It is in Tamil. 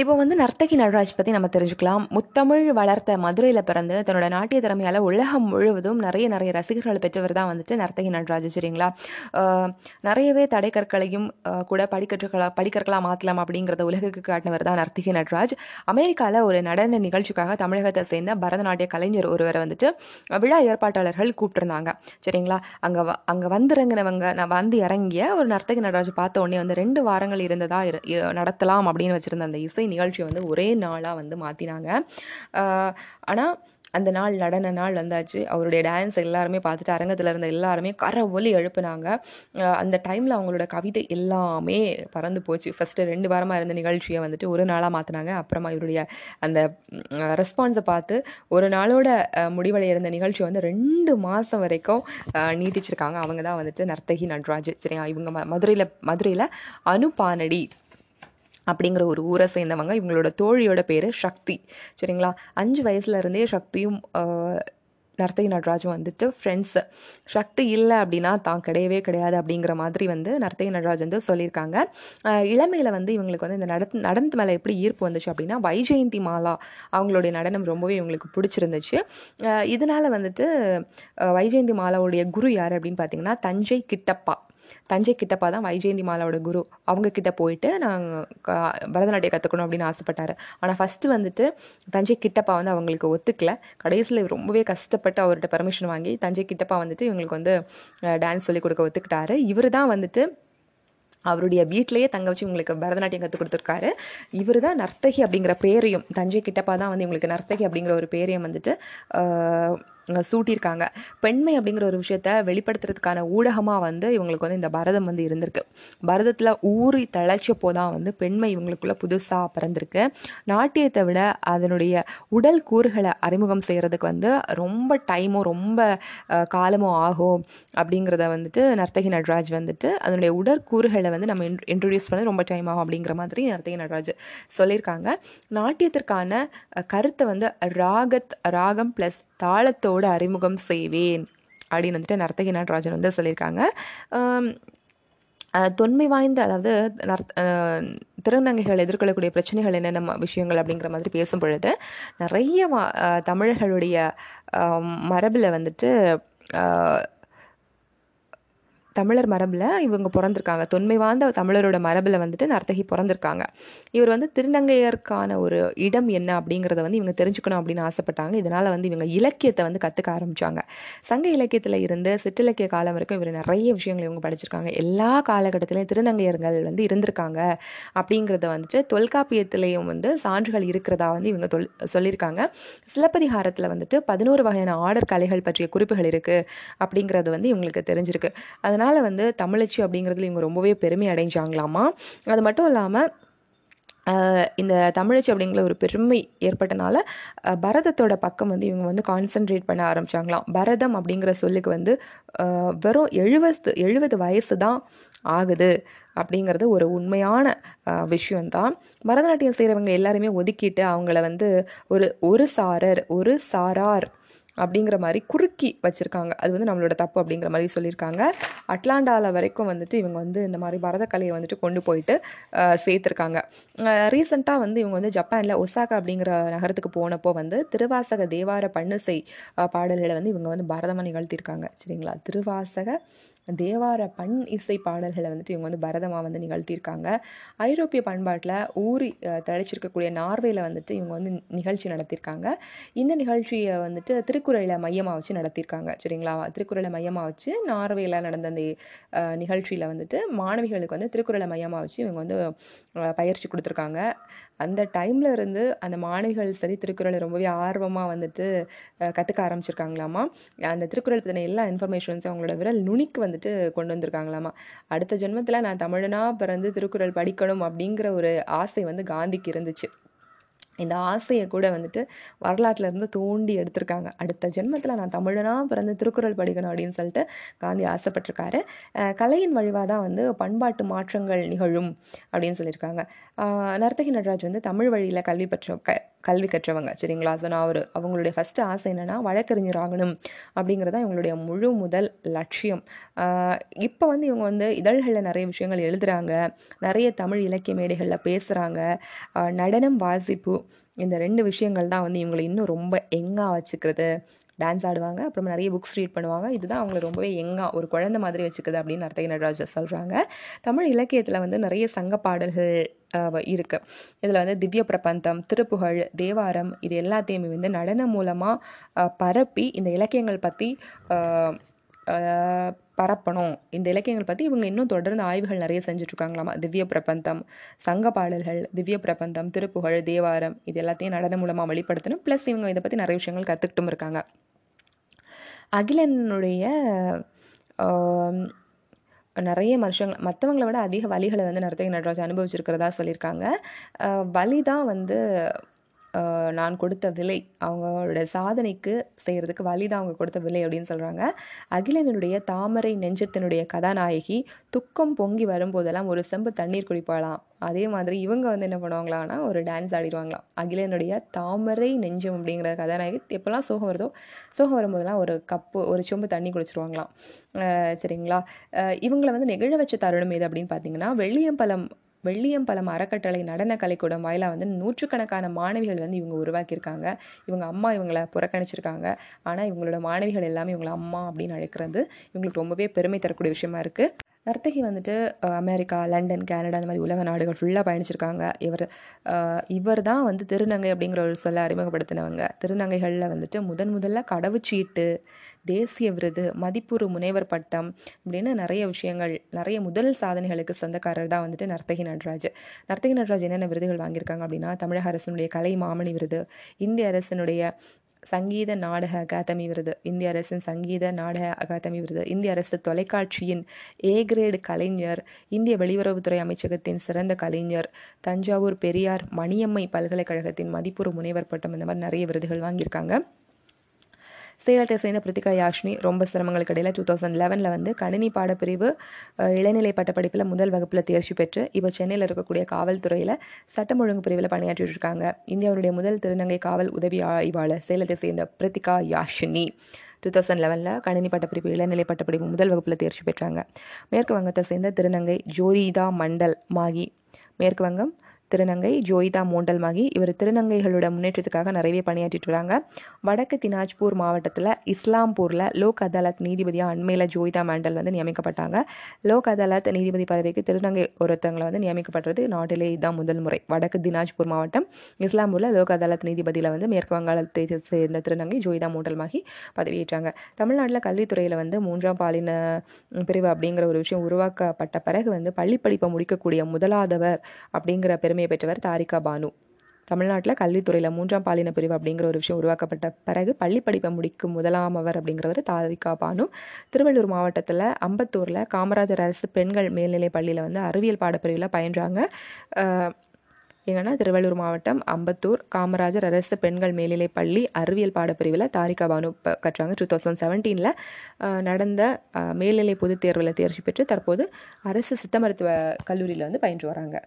இப்போ வந்து நர்த்தகி நடராஜ் பற்றி நம்ம தெரிஞ்சுக்கலாம். முத்தமிழ் வளர்த்த மதுரையில் பிறந்து தன்னோட நாட்டிய திறமையால் உலகம் முழுவதும் நிறைய நிறைய ரசிகர்களை பெற்றவர் தான் வந்துட்டு நர்த்தகி நடராஜ் சரிங்களா? நிறையவே தடைக்கற்களையும் கற்களையும் கூட படிக்கற்றுகளா படிக்கற்களாக மாற்றலாம் அப்படிங்கிறத உலகுக்கு காட்டினவர் தான் நர்த்தகி நடராஜ். அமெரிக்காவில் ஒரு நடன நிகழ்ச்சிக்காக தமிழகத்தை சேர்ந்த பரதநாட்டிய கலைஞர் ஒருவரை வந்துட்டு விழா ஏற்பாட்டாளர்கள் கூப்பிட்டுருந்தாங்க சரிங்களா? அங்கே வ அங்கே வந்திறங்கினவங்க நான் வந்து இறங்கிய ஒரு நர்த்தகி நடராஜ் பார்த்த உடனே வந்து ரெண்டு வாரங்கள் இருந்ததாக இரு நடத்தலாம் அப்படின்னு வச்சுருந்த அந்த இசை நிகழ்ச்சியை வந்து ஒரே நாளாக வந்து மாற்றினாங்க ஆனால் அந்த நாள் நடன நாள் வந்தாச்சு. அவருடைய டான்ஸ் எல்லாருமே பார்த்துட்டு அரங்கத்தில் இருந்த எல்லாருமே கரை ஒலி எழுப்புனாங்க அந்த டைமில் அவங்களோட கவிதை எல்லாமே பறந்து போச்சு. ஃபஸ்ட்டு ரெண்டு வாரமாக இருந்த நிகழ்ச்சியை வந்துட்டு ஒரு நாளாக மாற்றினாங்க அப்புறமா இவருடைய அந்த ரெஸ்பான்ஸை பார்த்து ஒரு நாளோட அஹ், முடிவடைய இருந்த நிகழ்ச்சி வந்து ரெண்டு மாதம் வரைக்கும் நீட்டிச்சிருக்காங்க. அவங்க தான் வந்துட்டு நர்த்தகி நட்ராஜ். சரியா? இவங்க மதுரையில் மதுரையில் அனுபானடி அப்படிங்கிற ஒரு ஊரை சேர்ந்தவங்க. இவங்களோட தோழியோட பேர் சக்தி. சரிங்களா? அஞ்சு வயசுல இருந்தே சக்தியும் ஆஹ், நர்த்தகி நடராஜும் வந்துட்டு ஃப்ரெண்ட்ஸு சக்தி இல்லை அப்படின்னா தான் கிடையவே கிடையாது அப்படிங்கிற மாதிரி வந்து நர்த்தகி நடராஜ் வந்து சொல்லியிருக்காங்க. இளமையில் வந்து இவங்களுக்கு வந்து இந்த நடன நடனத்து மேலே எப்படி ஈர்ப்பு வந்துச்சு அப்படின்னா வைஜெயந்தி மாலா அவங்களுடைய நடனம் ரொம்பவே இவங்களுக்கு பிடிச்சிருந்துச்சு. இதனால் இதனால வந்துட்டு வைஜெயந்தி மாலாவுடைய குரு யார் அப்படின்னு பார்த்தீங்கன்னா தஞ்சை கிட்டப்பா. தஞ்சை கிட்டப்பா தான் வைஜெயந்தி மாலாவோட குரு. அவங்க கிட்ட போயிட்டு நான் பரதநாட்டியம் கற்றுக்கணும் அப்படின்னு ஆசைப்பட்டாரு. ஆனால் ஃபஸ்ட்டு வந்துட்டு தஞ்சை கிட்டப்பா வந்து அவங்களுக்கு ஒத்துக்கல. கடைசியில் ரொம்பவே கஷ்டப்பட்டு அவர்கிட்ட பர்மிஷன் வாங்கி தஞ்சை கிட்டப்பா வந்துட்டு இவங்களுக்கு வந்து டான்ஸ் சொல்லி கொடுக்க ஒத்துக்கிட்டாரு. இவர் தான் வந்துட்டு அவருடைய வீட்டிலேயே தங்க வச்சு இவங்களுக்கு பரதநாட்டியம் கற்றுக் கொடுத்துருக்காரு. இவர் தான் நர்த்தகி அப்படிங்கிற பேரையும் தஞ்சை கிட்டப்பா தான் வந்து இவங்களுக்கு நர்த்தகி அப்படிங்கிற ஒரு பேரையும் வந்துட்டு சூட்டியிருக்காங்க. பெண்மை அப்படிங்கிற ஒரு விஷயத்த வெளிப்படுத்துறதுக்கான ஊடகமாக வந்து இவங்களுக்கு வந்து இந்த பரதம் வந்து இருந்திருக்கு. பரதத்தில் ஊறி தழைச்சப்போ தான் வந்து பெண்மை இவங்களுக்குள்ள புதுசாக பிறந்திருக்கு. நாட்டியத்தை விட அதனுடைய உடல் கூறுகளை அறிமுகம் செய்கிறதுக்கு வந்து ரொம்ப டைமும் ரொம்ப காலமும் ஆகும் அப்படிங்கிறத வந்துட்டு நர்த்தகி நடராஜ் வந்துட்டு அதனுடைய உடற்கூறுகளை வந்து நம்ம இன்ட்ரடியூஸ் பண்ண ரொம்ப டைம் ஆகும் அப்படிங்கிற மாதிரி நர்த்தகி நடராஜ் சொல்லியிருக்காங்க. நாட்டியத்திற்கான கருத்தை வந்து ராகத் ராகம் ப்ளஸ் தாளத்தோடு அறிமுகம் செய்வேன். அப்படின்னு வந்துட்டு நர்த்தகி நடராஜன் வந்து சொல்லியிருக்காங்க. தொன்மை வாய்ந்த அதாவது நர்த் திருநங்கைகள் எதிர்கொள்ளக்கூடிய பிரச்சனைகள் என்னென்ன விஷயங்கள் அப்படிங்கிற மாதிரி பேசும் பொழுது நிறைய தமிழர்களுடைய மரபில் வந்துட்டு தமிழர் மரபில் இவங்க பிறந்திருக்காங்க. தொன்மை வாய்ந்த தமிழரோட மரபில் வந்துட்டு நர்த்தகி பிறந்திருக்காங்க. இவர் வந்து திருநங்கையருக்கான ஒரு இடம் என்ன அப்படிங்கிறத வந்து இவங்க தெரிஞ்சுக்கணும் அப்படின்னு ஆசைப்பட்டாங்க. இதனால் வந்து இவங்க இலக்கியத்தை வந்து கற்றுக்க ஆரம்பித்தாங்க சங்க இலக்கியத்தில் இருந்து சிற்றிலக்கிய காலம் வரைக்கும் இவர் நிறைய விஷயங்களை இவங்க படிச்சிருக்காங்க. எல்லா காலகட்டத்திலையும் திருநங்கையர்கள் வந்து இருந்திருக்காங்க அப்படிங்கிறத வந்துட்டு தொல்காப்பியத்திலையும் வந்து சான்றுகள் இருக்கிறதா வந்து இவங்க தொல் சொல்லியிருக்காங்க. சிலப்பதிகாரத்தில் வந்துட்டு பதினோரு வகையான ஆடர் கலைகள் பற்றிய குறிப்புகள் இருக்குது அப்படிங்கிறது வந்து இவங்களுக்கு தெரிஞ்சிருக்கு. அதனால் அதனால் வந்து தமிழச்சி அப்படிங்கிறதுல இவங்க ரொம்பவே பெருமை அடைஞ்சாங்களாமா? அது மட்டும் இல்லாமல் இந்த தமிழச்சி அப்படிங்கிற ஒரு பெருமை ஏற்பட்டனால பரதத்தோட பக்கம் வந்து இவங்க வந்து கான்சென்ட்ரேட் பண்ண ஆரம்பிச்சாங்களாம். பரதம் அப்படிங்கிற சொல்லுக்கு வந்து வெறும் எழுபது எழுபது வயசு தான் ஆகுது அப்படிங்கிறது ஒரு உண்மையான விஷயந்தான் பரதநாட்டியம் செய்கிறவங்க எல்லாருமே ஒதுக்கிட்டு அவங்கள வந்து ஒரு ஒரு சாரர் ஒரு சாரார் அப்படிங்கிற மாதிரி குறுக்கி வச்சுருக்காங்க. அது வந்து நம்மளோட தப்பு அப்படிங்கிற மாதிரி சொல்லியிருக்காங்க. அட்லாண்டாவில் வரைக்கும் வந்துட்டு இவங்க வந்து இந்த மாதிரி பரதக்கலையை வந்துட்டு கொண்டு போயிட்டு சேர்த்துருக்காங்க. ரீசெண்டாக வந்து இவங்க வந்து ஜப்பானில் ஒசாகா அப்படிங்கிற நகரத்துக்கு போனப்போ வந்து திருவாசக தேவார பண்ணுசை பாடல்களை வந்து இவங்க வந்து பரதமாக நிகழ்த்தியிருக்காங்க. சரிங்களா? திருவாசக தேவார பண் இசை பாடல்களை வந்துட்டு இவங்க வந்து பரதமாக வந்து நிகழ்த்தியிருக்காங்க. ஐரோப்பிய பண்பாட்டில் ஊறி தழைச்சிருக்கக்கூடிய நார்வேல வந்துட்டு இவங்க வந்து நிகழ்ச்சி நடத்தியிருக்காங்க. இந்த நிகழ்ச்சியை வந்துட்டு திருக்குறளை மையமாக வச்சு நடத்தியிருக்காங்க. சரிங்களா? திருக்குறளை மையமாக வச்சு நார்வேல நடந்த அந்த நிகழ்ச்சியில் வந்துட்டு மாணவிகளுக்கு வந்து திருக்குறளை மையமாக வச்சு இவங்க வந்து பயிற்சி கொடுத்துருக்காங்க. அந்த டைமில் இருந்து அந்த மாணவிகள் சரி திருக்குறளை ரொம்பவே ஆர்வமாக வந்துட்டு கற்றுக்க ஆரம்பிச்சிருக்காங்களாமா? அந்த திருக்குறள் பற்றின எல்லா இன்ஃபர்மேஷன்ஸும் அவங்களோட விரல் நுனிக்கு வந்து வந்துட்டு கொண்டு வந்திருக்காங்களாமா. அடுத்த ஜென்மத்தில் நான் தமிழனா பிறந்து திருக்குறள் படிக்கணும் அப்படிங்கிற ஒரு ஆசை வந்து காந்திக்கு இருந்துச்சு. இந்த ஆசையை கூட வந்துட்டு வரலாற்றுலேருந்து தூண்டி தோண்டி எடுத்திருக்காங்க. அடுத்த ஜென்மத்தில் நான் தமிழனா பிறந்து திருக்குறள் படிக்கணும் அப்படின்னு சொல்லிட்டு காந்தி ஆசைப்பட்டிருக்காரு. கலையின் வழிவாக தான் வந்து பண்பாட்டு மாற்றங்கள் நிகழும் அப்படின்னு சொல்லியிருக்காங்க. நர்த்தகி நடராஜ் வந்து தமிழ் வழியில் கல்வி பெற்ற க கல்வி கற்றவங்க. சரிங்களா? ஸோ நான் ஒரு அவங்களுடைய ஃபஸ்ட்டு ஆசை என்னென்னா வழக்கறிஞர் ஆகணும் அப்படிங்கிறது தான் இவங்களுடைய முழு முதல் லட்சியம். இப்போ வந்து இவங்க வந்து இதழ்களில் நிறைய விஷயங்கள் எழுதுகிறாங்க நிறைய தமிழ் இலக்கிய மேடைகளில் பேசுகிறாங்க நடனம் வாசிப்பு இந்த ரெண்டு விஷயங்கள் தான் வந்து இவங்களை இன்னும் ரொம்ப எங்காக வச்சுக்கிறது. டான்ஸ் ஆடுவாங்க அப்புறம் நிறைய புக்ஸ் ரீட் பண்ணுவாங்க. இதுதான் அவங்களை ரொம்பவே எங்காக ஒரு குழந்தை மாதிரி வச்சுக்குது அப்படின்னு நர்த்தகி நடராஜர் சொல்கிறாங்க தமிழ் இலக்கியத்தில் வந்து நிறைய சங்க பாடல்கள் இருக்குது இதில் வந்து திவ்ய பிரபந்தம் திருப்புகழ் தேவாரம் இது எல்லாத்தையுமே வந்து நடனம் மூலமாக பரப்பி இந்த இலக்கியங்கள் பற்றி பரப்பணும். இந்த இலக்கியங்கள் பற்றி இவங்க இன்னும் தொடர்ந்து ஆய்வுகள் நிறைய செஞ்சுட்ருக்காங்களாமா? திவ்ய பிரபந்தம் சங்க பாடல்கள் திவ்ய பிரபந்தம் திருப்புகழ் தேவாரம் இது எல்லாத்தையும் நடனம் மூலமாக வெளிப்படுத்தணும். ப்ளஸ் இவங்க இதை பற்றி நிறைய விஷயங்கள் கற்றுக்கிட்டும் இருக்காங்க. அகிலனுடைய நிறைய மனுஷங்க மற்றவங்கள விட அதிக வழிகளை வந்து நர்த்தகி நடராஜ் அனுபவிச்சிருக்கிறதா சொல்லியிருக்காங்க. வலி தான் வந்து நான் கொடுத்த விலை அவங்களோட சாதனைக்கு செய்கிறதுக்கு வழி தான் அவங்க கொடுத்த விலை அப்படின்னு சொல்கிறாங்க அகிலனுடைய தாமரை நெஞ்சத்தினுடைய கதாநாயகி துக்கம் பொங்கி வரும்போதெல்லாம் ஒரு செம்பு தண்ணீர் குடிப்பாளாம். அதே மாதிரி இவங்க வந்து என்ன பண்ணுவாங்களான்னா ஒரு டான்ஸ் ஆடிடுவாங்களாம். அகிலனுடைய தாமரை நெஞ்சம் அப்படிங்கிற கதாநாயகி எப்போல்லாம் சோகம் வருதோ சோகம் வரும்போதெல்லாம் ஒரு கப்பு ஒரு சொம்பு தண்ணி குடிச்சிருவாங்களாம். சரிங்களா? இவங்களை வந்து நெகிழ வச்ச தருணம் எது அப்படின்னு பார்த்தீங்கன்னா வெள்ளியம்பலம் வெள்ளியம்பலம் அறக்கட்டளை நடன கலைக்கூடம் வாயிலாக வந்து நூற்றுக்கணக்கான மாணவிகள் வந்து இவங்க உருவாக்கியிருக்காங்க. இவங்க அம்மா இவங்களை புறக்கணிச்சிருக்காங்க. ஆனால் இவங்களோட மாணவிகள் எல்லாமே இவங்களை அம்மா அப்படின்னு அழைக்கிறது இவங்களுக்கு ரொம்பவே பெருமை தரக்கூடிய விஷயமா இருக்குது நர்த்தகி வந்துட்டு அமெரிக்கா லண்டன் கனடா அந்த மாதிரி உலக நாடுகள் ஃபுல்லாக பயணிச்சிருக்காங்க. இவர் இவர் தான் வந்து திருநங்கை அப்படிங்கிற ஒரு சொல்ல அறிமுகப்படுத்தினவங்க. திருநங்கைகளில் வந்துட்டு முதன் முதல்ல கடவுச்சீட்டு தேசிய விருது மதிப்புறு முனைவர் பட்டம் அப்படின்னு நிறைய விஷயங்கள் நிறைய முதல் சாதனைகளுக்கு சொந்தக்காரர் தான் வந்துட்டு நர்த்தகி நடராஜ். நர்த்தகி நடராஜ் என்னென்ன விருதுகள் வாங்கியிருக்காங்க அப்படின்னா தமிழக அரசினுடைய கலை மாமணி விருது இந்திய அரசினுடைய சங்கீத நாடக அகாதமி விருது. இந்திய அரசின் சங்கீத நாடக அகாதமி விருது. இந்திய அரசு தொலைக்காட்சியின் ஏ கிரேடு கலைஞர் இந்திய வெளியுறவுத்துறை அமைச்சகத்தின் சிறந்த கலைஞர் தஞ்சாவூர் பெரியார் மணியம்மை பல்கலைக்கழகத்தின் மதிப்புறு முனைவர் பட்டம் இந்த மாதிரி நிறைய விருதுகள் வாங்கியிருக்காங்க. சேலத்தை சேர்ந்த பிரித்திகா யாஷ்மி ரொம்ப சிரமங்களுக்கு இடையில் டூ தௌசண்ட் லெவனில் வந்து கணினி பாடப்பிரிவு இளநிலை பட்டப்படிப்பில் முதல் வகுப்பில் தேர்ச்சி பெற்று இப்போ சென்னையில் இருக்கக்கூடிய காவல்துறையில் சட்டம் ஒழுங்கு பிரிவில் பணியாற்றிட்டு இருக்காங்க. இந்தியாவுடைய முதல் திருநங்கை காவல் உதவி ஆய்வாளர் சேலத்தை சேர்ந்த பிரித்திகா யாஷினி டூ தௌசண்ட் லெவனில் கணினி பட்டப்படிப்பு இளநிலை பட்டப்படிப்பு முதல் வகுப்பில் தேர்ச்சி பெற்றாங்க. மேற்கு வங்கத்தை சேர்ந்த திருநங்கை ஜோதிதா மண்டல் மாகி மேற்கு வங்கம் திருநங்கை ஜோயிதா மோண்டல்மாகி இவர் திருநங்கைகளோட முன்னேற்றத்துக்காக நிறையவே பணியாற்றிட்டு வராங்க வடக்கு தினாஜ்பூர் மாவட்டத்தில் இஸ்லாம்பூரில் லோக் அதாலத் நீதிபதியாக அண்மையில் ஜோயிதா மாண்டல் வந்து நியமிக்கப்பட்டாங்க. லோக் அதாலத் நீதிபதி பதவிக்கு திருநங்கை ஒருத்தவங்களை வந்து நியமிக்கப்பட்டது நாட்டிலே இதுதான் முதல் முறை. வடக்கு தினாஜ்பூர் மாவட்டம் இஸ்லாம்பூரில் லோக் அதாலத் நீதிபதியில் வந்து மேற்கு வங்காளத்தை சேர்ந்த திருநங்கை ஜோயிதா மோண்டல்மாகி பதவியேற்றாங்க. தமிழ்நாட்டில் கல்வித்துறையில் வந்து மூன்றாம் பாலின பிரிவு அப்படிங்கிற ஒரு விஷயம் உருவாக்கப்பட்ட பிறகு வந்து பள்ளிப்படிப்பை முடிக்கக்கூடிய முதலாதவர் அப்படிங்கிற பெருமை பெருமையை பெற்றவர் தாரிகா பானு. தமிழ்நாட்டில் கல்வித்துறையில் மூன்றாம் பாலின பிரிவு அப்படிங்கிற ஒரு விஷயம் உருவாக்கப்பட்ட பிறகு பள்ளி படிப்பை முடிக்கும் முதலாமவர் அப்படிங்கிறவர் தாரிகா பானு. திருவள்ளூர் மாவட்டத்தில் அம்பத்தூரில் காமராஜர் அரசு பெண்கள் மேல்நிலை பள்ளியில் வந்து அறிவியல் பாடப்பிரிவில் பயின்றாங்க. எங்கன்னா திருவள்ளூர் மாவட்டம் அம்பத்தூர் காமராஜர் அரசு பெண்கள் மேல்நிலை பள்ளி அறிவியல் பாடப்பிரிவில் தாரிகா பானு கற்றாங்க. டூ தௌசண்ட் செவன்டீனில் நடந்த மேல்நிலை பொதுத் தேர்வில் தேர்ச்சி பெற்று தற்போது அரசு சித்த மருத்துவ கல்லூரியில் வந்து பயின்று வராங்க.